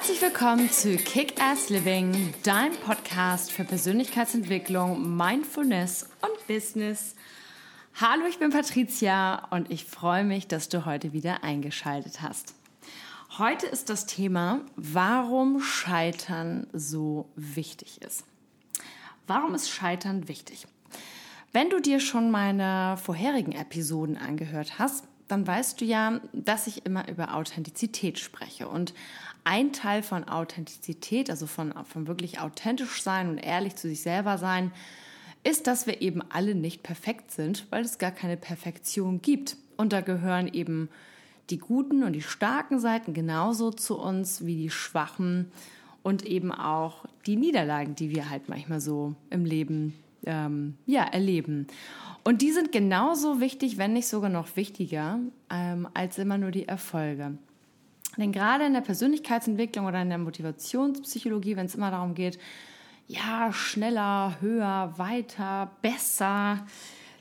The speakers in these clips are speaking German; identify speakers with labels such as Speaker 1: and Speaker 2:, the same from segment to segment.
Speaker 1: Herzlich willkommen zu Kick-Ass Living, dein Podcast für Persönlichkeitsentwicklung, Mindfulness und Business. Hallo, ich bin Patricia und ich freue mich, dass du heute wieder eingeschaltet hast. Heute ist das Thema, warum Scheitern so wichtig ist. Warum ist Scheitern wichtig? Wenn du dir schon meine vorherigen Episoden angehört hast, dann weißt du ja, dass ich immer über Authentizität spreche. Und ein Teil von Authentizität, also von, von wirklich authentisch sein und ehrlich zu sich selber sein, ist, dass wir eben alle nicht perfekt sind, weil es gar keine Perfektion gibt. Und da gehören eben die guten und die starken Seiten genauso zu uns wie die schwachen und eben auch die Niederlagen, die wir halt manchmal so im Leben ähm, ja, erleben. Und die sind genauso wichtig, wenn nicht sogar noch wichtiger, ähm, als immer nur die Erfolge. Denn gerade in der Persönlichkeitsentwicklung oder in der Motivationspsychologie, wenn es immer darum geht, ja, schneller, höher, weiter, besser,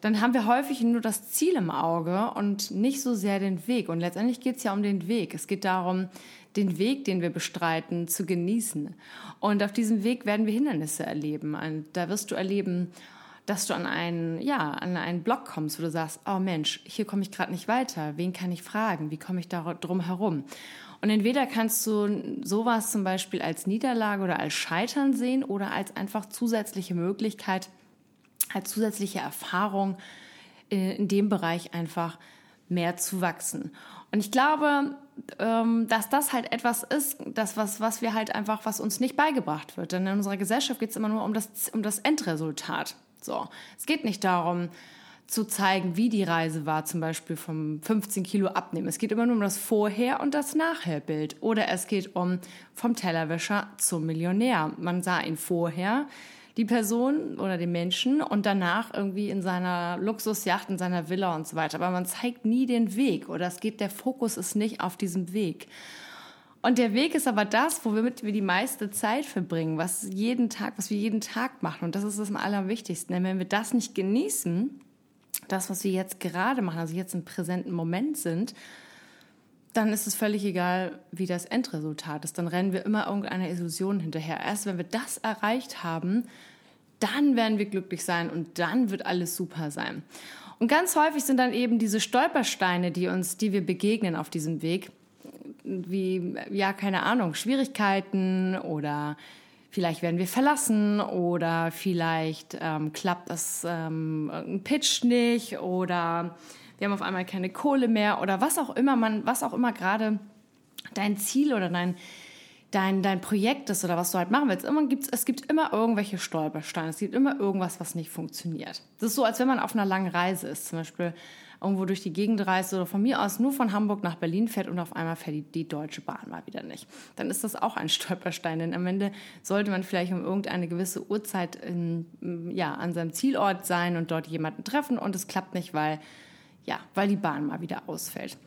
Speaker 1: dann haben wir häufig nur das Ziel im Auge und nicht so sehr den Weg. Und letztendlich geht es ja um den Weg. Es geht darum, den Weg, den wir bestreiten, zu genießen. Und auf diesem Weg werden wir Hindernisse erleben. Und da wirst du erleben, dass du an einen, ja, an einen Block kommst, wo du sagst, oh Mensch, hier komme ich gerade nicht weiter. Wen kann ich fragen? Wie komme ich da drum herum? Und entweder kannst du sowas zum Beispiel als Niederlage oder als Scheitern sehen oder als einfach zusätzliche Möglichkeit, als zusätzliche Erfahrung äh, in dem Bereich einfach mehr zu wachsen. Und ich glaube, ähm, dass das halt etwas ist, das was, was wir halt einfach, was uns nicht beigebracht wird. Denn in unserer Gesellschaft geht es immer nur um das, um das Endresultat. So, es geht nicht darum, zu zeigen, wie die Reise war, zum Beispiel vom 15 Kilo abnehmen. Es geht immer nur um das Vorher- und das Nachherbild. Oder es geht um vom Tellerwäscher zum Millionär. Man sah ihn vorher, die Person oder den Menschen, und danach irgendwie in seiner Luxusjacht, in seiner Villa und so weiter. Aber man zeigt nie den Weg oder es geht, der Fokus ist nicht auf diesem Weg. Und der Weg ist aber das, womit wir die meiste Zeit verbringen, was jeden Tag, was wir jeden Tag machen. Und das ist das am allerwichtigsten. Denn wenn wir das nicht genießen, das, was wir jetzt gerade machen, also jetzt im präsenten Moment sind, dann ist es völlig egal, wie das Endresultat ist. Dann rennen wir immer irgendeiner Illusion hinterher. Erst wenn wir das erreicht haben, dann werden wir glücklich sein und dann wird alles super sein. Und ganz häufig sind dann eben diese Stolpersteine, die uns, die wir begegnen auf diesem Weg, wie, ja, keine Ahnung, Schwierigkeiten oder vielleicht werden wir verlassen oder vielleicht ähm, klappt das ähm, ein Pitch nicht oder wir haben auf einmal keine Kohle mehr oder was auch immer man, was auch immer gerade dein Ziel oder dein dein, dein Projekt ist oder was du halt machen willst. Immer gibt's, es gibt immer irgendwelche Stolpersteine. Es gibt immer irgendwas, was nicht funktioniert. Das ist so, als wenn man auf einer langen Reise ist. Zum Beispiel irgendwo durch die Gegend reist oder von mir aus nur von Hamburg nach Berlin fährt und auf einmal fährt die, die Deutsche Bahn mal wieder nicht. Dann ist das auch ein Stolperstein, denn am Ende sollte man vielleicht um irgendeine gewisse Uhrzeit in, ja, an seinem Zielort sein und dort jemanden treffen und es klappt nicht, weil, ja, weil die Bahn mal wieder ausfällt.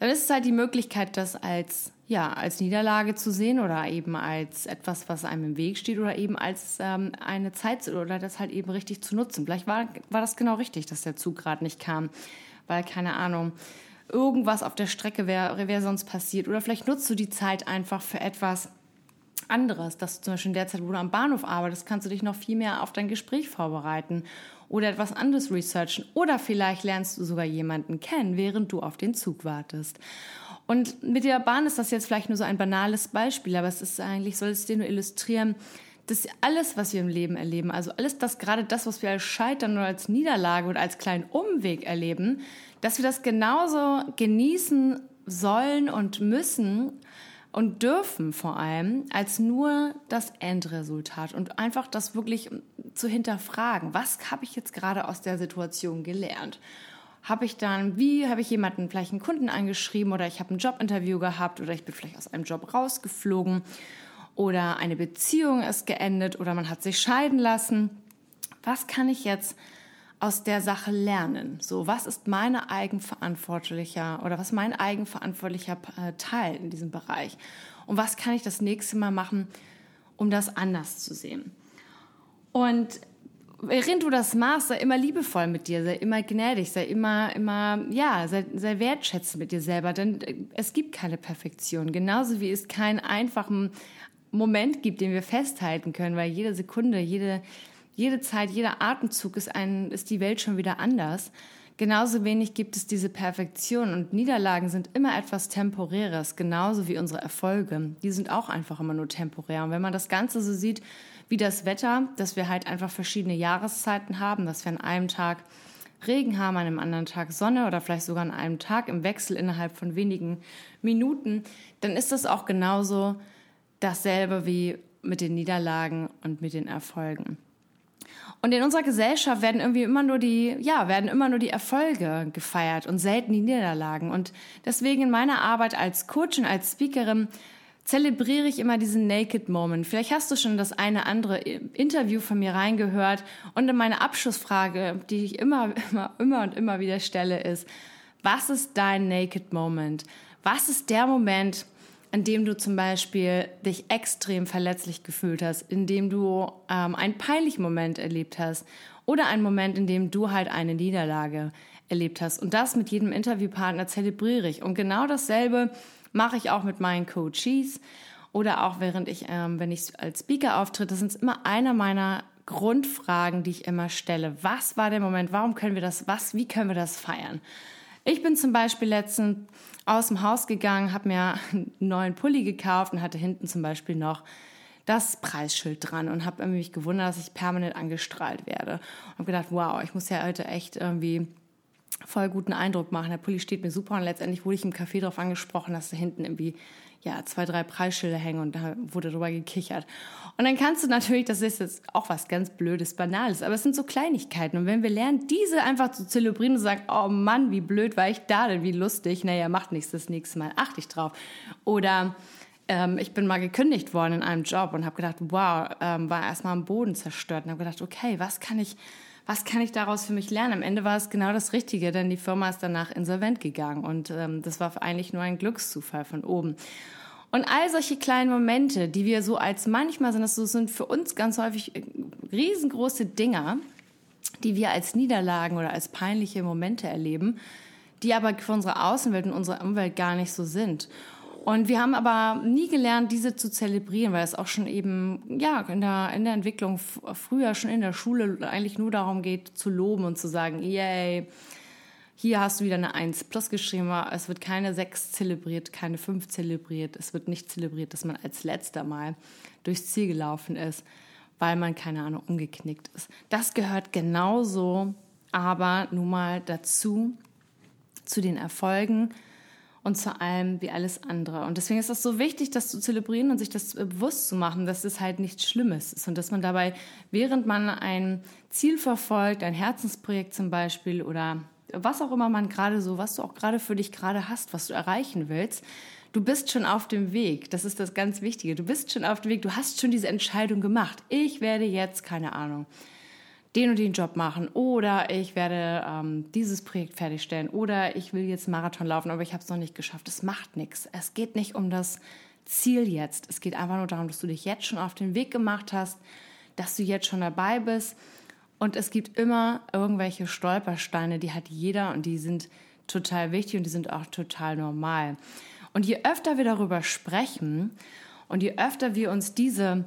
Speaker 1: Dann ist es halt die Möglichkeit, das als ja, als Niederlage zu sehen oder eben als etwas, was einem im Weg steht oder eben als ähm, eine Zeit oder das halt eben richtig zu nutzen. Vielleicht war, war das genau richtig, dass der Zug gerade nicht kam, weil, keine Ahnung, irgendwas auf der Strecke wäre wär sonst passiert. Oder vielleicht nutzt du die Zeit einfach für etwas anderes, dass du zum Beispiel in der Zeit, wo du am Bahnhof arbeitest, kannst du dich noch viel mehr auf dein Gespräch vorbereiten oder etwas anderes researchen oder vielleicht lernst du sogar jemanden kennen, während du auf den Zug wartest. Und mit der Bahn ist das jetzt vielleicht nur so ein banales Beispiel, aber es ist eigentlich, soll es dir nur illustrieren, dass alles, was wir im Leben erleben, also alles das, gerade das, was wir als Scheitern oder als Niederlage oder als kleinen Umweg erleben, dass wir das genauso genießen sollen und müssen und dürfen vor allem als nur das Endresultat und einfach das wirklich zu hinterfragen. Was habe ich jetzt gerade aus der Situation gelernt? habe ich dann, wie habe ich jemanden, vielleicht einen Kunden angeschrieben oder ich habe ein Jobinterview gehabt oder ich bin vielleicht aus einem Job rausgeflogen oder eine Beziehung ist geendet oder man hat sich scheiden lassen. Was kann ich jetzt aus der Sache lernen? So, was ist meine eigenverantwortlicher oder was mein eigenverantwortlicher äh, Teil in diesem Bereich? Und was kann ich das nächste Mal machen, um das anders zu sehen? Und während du das machst, sei immer liebevoll mit dir, sei immer gnädig, sei immer, immer, ja, sei, sei wertschätzend mit dir selber, denn äh, es gibt keine Perfektion. Genauso wie es keinen einfachen Moment gibt, den wir festhalten können, weil jede Sekunde, jede, jede Zeit, jeder Atemzug ist ein, ist die Welt schon wieder anders. Genauso wenig gibt es diese Perfektion und Niederlagen sind immer etwas Temporäres, genauso wie unsere Erfolge. Die sind auch einfach immer nur temporär. Und wenn man das Ganze so sieht wie das Wetter, dass wir halt einfach verschiedene Jahreszeiten haben, dass wir an einem Tag Regen haben, an einem anderen Tag Sonne oder vielleicht sogar an einem Tag im Wechsel innerhalb von wenigen Minuten, dann ist das auch genauso dasselbe wie mit den Niederlagen und mit den Erfolgen. Und in unserer Gesellschaft werden irgendwie immer nur die, ja, werden immer nur die Erfolge gefeiert und selten die Niederlagen. Und deswegen in meiner Arbeit als Coach und als Speakerin zelebriere ich immer diesen Naked Moment. Vielleicht hast du schon das eine andere Interview von mir reingehört. Und meine Abschlussfrage, die ich immer, immer, immer und immer wieder stelle, ist, was ist dein Naked Moment? Was ist der Moment, in dem du zum Beispiel dich extrem verletzlich gefühlt hast, in dem du ähm, einen peinlichen Moment erlebt hast oder einen Moment, in dem du halt eine Niederlage erlebt hast. Und das mit jedem Interviewpartner zelebriere ich. Und genau dasselbe mache ich auch mit meinen Coaches oder auch während ich, ähm, wenn ich als Speaker auftritt, das ist immer einer meiner Grundfragen, die ich immer stelle. Was war der Moment? Warum können wir das? Was? Wie können wir das feiern? Ich bin zum Beispiel letztens aus dem Haus gegangen, habe mir einen neuen Pulli gekauft und hatte hinten zum Beispiel noch das Preisschild dran und habe mich gewundert, dass ich permanent angestrahlt werde. Und habe gedacht, wow, ich muss ja heute echt irgendwie voll guten Eindruck machen. Der Pulli steht mir super und letztendlich wurde ich im Café darauf angesprochen, dass da hinten irgendwie ja, zwei, drei Preisschilder hängen und da wurde drüber gekichert. Und dann kannst du natürlich, das ist jetzt auch was ganz Blödes, Banales, aber es sind so Kleinigkeiten. Und wenn wir lernen, diese einfach zu zelebrieren und sagen, oh Mann, wie blöd war ich da denn, wie lustig, naja, macht nichts, das nächste Mal achte ich drauf. Oder ähm, ich bin mal gekündigt worden in einem Job und habe gedacht, wow, ähm, war erstmal am Boden zerstört und habe gedacht, okay, was kann ich was kann ich daraus für mich lernen? Am Ende war es genau das Richtige, denn die Firma ist danach insolvent gegangen und ähm, das war eigentlich nur ein Glückszufall von oben. Und all solche kleinen Momente, die wir so als manchmal sind, das sind für uns ganz häufig äh, riesengroße Dinger, die wir als Niederlagen oder als peinliche Momente erleben, die aber für unsere Außenwelt und unsere Umwelt gar nicht so sind. Und wir haben aber nie gelernt, diese zu zelebrieren, weil es auch schon eben, ja, in der, in der Entwicklung früher schon in der Schule eigentlich nur darum geht, zu loben und zu sagen, yay, hier hast du wieder eine 1 plus geschrieben, es wird keine 6 zelebriert, keine 5 zelebriert, es wird nicht zelebriert, dass man als letzter Mal durchs Ziel gelaufen ist, weil man, keine Ahnung, umgeknickt ist. Das gehört genauso aber nun mal dazu, zu den Erfolgen, und zu allem wie alles andere. Und deswegen ist das so wichtig, das zu zelebrieren und sich das bewusst zu machen, dass es halt nichts Schlimmes ist und dass man dabei, während man ein Ziel verfolgt, ein Herzensprojekt zum Beispiel oder was auch immer man gerade so, was du auch gerade für dich gerade hast, was du erreichen willst, du bist schon auf dem Weg. Das ist das ganz Wichtige. Du bist schon auf dem Weg. Du hast schon diese Entscheidung gemacht. Ich werde jetzt, keine Ahnung, den und den Job machen oder ich werde ähm, dieses Projekt fertigstellen oder ich will jetzt Marathon laufen, aber ich habe es noch nicht geschafft. Es macht nichts. Es geht nicht um das Ziel jetzt. Es geht einfach nur darum, dass du dich jetzt schon auf den Weg gemacht hast, dass du jetzt schon dabei bist. Und es gibt immer irgendwelche Stolpersteine, die hat jeder und die sind total wichtig und die sind auch total normal. Und je öfter wir darüber sprechen und je öfter wir uns diese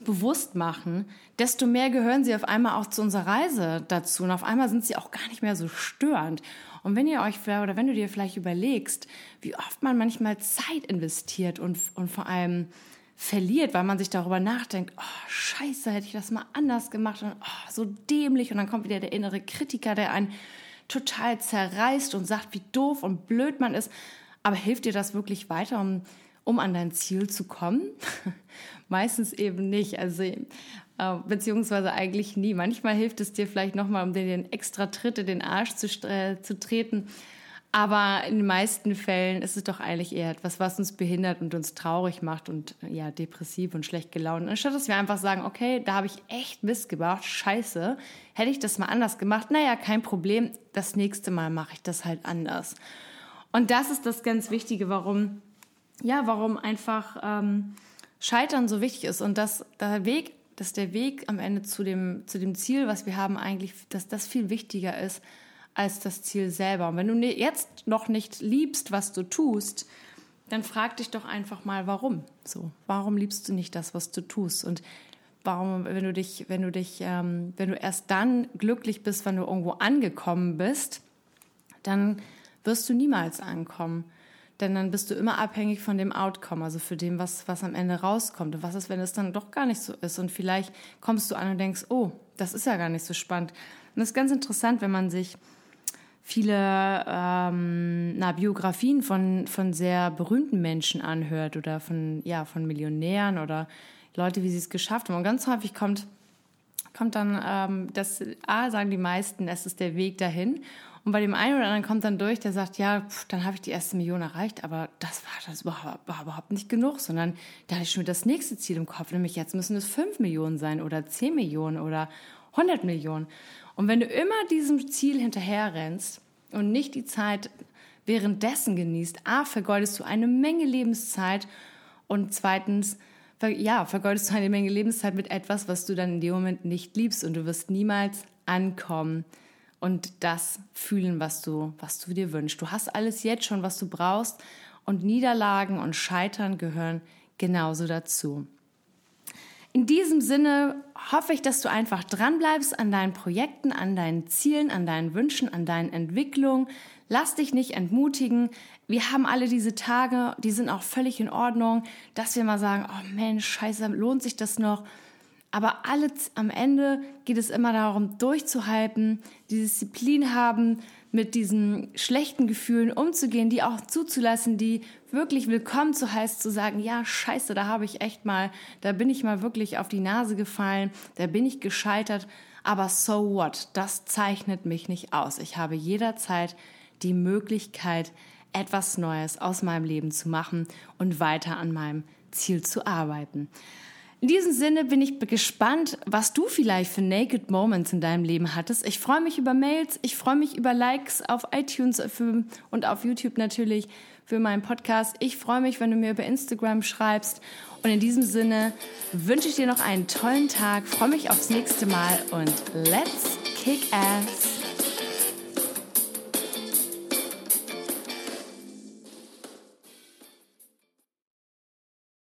Speaker 1: bewusst machen, desto mehr gehören sie auf einmal auch zu unserer Reise dazu. Und auf einmal sind sie auch gar nicht mehr so störend. Und wenn ihr euch oder wenn du dir vielleicht überlegst, wie oft man manchmal Zeit investiert und, und vor allem verliert, weil man sich darüber nachdenkt, oh, scheiße, hätte ich das mal anders gemacht und oh, so dämlich. Und dann kommt wieder der innere Kritiker, der einen total zerreißt und sagt, wie doof und blöd man ist. Aber hilft dir das wirklich weiter, um um an dein Ziel zu kommen? Meistens eben nicht. Also äh, beziehungsweise eigentlich nie. Manchmal hilft es dir vielleicht nochmal, um dir den extra Tritt in den Arsch zu, äh, zu treten. Aber in den meisten Fällen ist es doch eigentlich eher etwas, was uns behindert und uns traurig macht und ja, depressiv und schlecht gelaunt. Anstatt dass wir einfach sagen, okay, da habe ich echt Mist gebracht, scheiße, hätte ich das mal anders gemacht, naja, kein Problem, das nächste Mal mache ich das halt anders. Und das ist das ganz Wichtige, warum ja, warum einfach ähm, Scheitern so wichtig ist und dass der Weg dass der Weg am Ende zu dem, zu dem Ziel, was wir haben, eigentlich, dass das viel wichtiger ist als das Ziel selber. Und wenn du jetzt noch nicht liebst, was du tust, dann frag dich doch einfach mal, warum. So, warum liebst du nicht das, was du tust? Und warum, wenn du dich, wenn du dich, ähm, wenn du erst dann glücklich bist, wenn du irgendwo angekommen bist, dann wirst du niemals ankommen. Denn dann bist du immer abhängig von dem Outcome, also für dem, was, was am Ende rauskommt. Und was ist, wenn es dann doch gar nicht so ist? Und vielleicht kommst du an und denkst, oh, das ist ja gar nicht so spannend. Und das ist ganz interessant, wenn man sich viele ähm, na, Biografien von, von sehr berühmten Menschen anhört oder von, ja, von Millionären oder Leute, wie sie es geschafft haben. Und ganz häufig kommt, kommt dann, ähm, das A, sagen die meisten, es ist der Weg dahin. Und bei dem einen oder anderen kommt dann durch, der sagt, ja, pff, dann habe ich die erste Million erreicht, aber das war das war, war überhaupt nicht genug, sondern da hatte ich schon das nächste Ziel im Kopf, nämlich jetzt müssen es fünf Millionen sein oder zehn Millionen oder 100 Millionen. Und wenn du immer diesem Ziel hinterherrennst und nicht die Zeit währenddessen genießt, a, vergeudest du eine Menge Lebenszeit und zweitens, ja, vergeudest du eine Menge Lebenszeit mit etwas, was du dann in dem Moment nicht liebst und du wirst niemals ankommen und das fühlen, was du, was du dir wünschst. Du hast alles jetzt schon, was du brauchst und Niederlagen und Scheitern gehören genauso dazu. In diesem Sinne hoffe ich, dass du einfach dranbleibst an deinen Projekten, an deinen Zielen, an deinen Wünschen, an deinen Entwicklungen. Lass dich nicht entmutigen. Wir haben alle diese Tage, die sind auch völlig in Ordnung, dass wir mal sagen, oh Mensch, scheiße, lohnt sich das noch? Aber alles am Ende geht es immer darum, durchzuhalten, die Disziplin haben, mit diesen schlechten Gefühlen umzugehen, die auch zuzulassen, die wirklich willkommen zu heißen, zu sagen, ja, scheiße, da habe ich echt mal, da bin ich mal wirklich auf die Nase gefallen, da bin ich gescheitert, aber so what? Das zeichnet mich nicht aus. Ich habe jederzeit die Möglichkeit, etwas Neues aus meinem Leben zu machen und weiter an meinem Ziel zu arbeiten. In diesem Sinne bin ich gespannt, was du vielleicht für Naked Moments in deinem Leben hattest. Ich freue mich über Mails, ich freue mich über Likes auf iTunes und auf YouTube natürlich für meinen Podcast. Ich freue mich, wenn du mir über Instagram schreibst. Und in diesem Sinne wünsche ich dir noch einen tollen Tag, freue mich aufs nächste Mal und let's kick ass!